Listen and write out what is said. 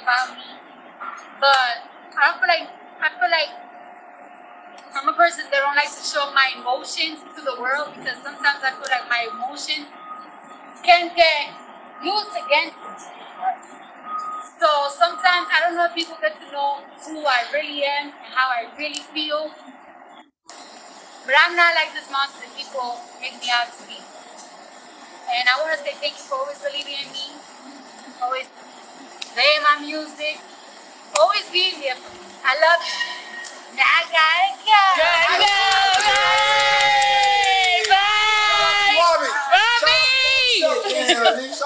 about me. But I don't feel like I feel like I'm a person that don't like to show my emotions to the world because sometimes I feel like my emotions can get used against me. So sometimes I don't know if people get to know who I really am and how I really feel. But I'm not like this monster that people make me out to be. And I want to say thank you for always believing in me, always playing my music, always being there for me. I love you. Now I gotta go. Gotta go. Bye. Bye. Bobby. Bobby. Shout out to- shout out to-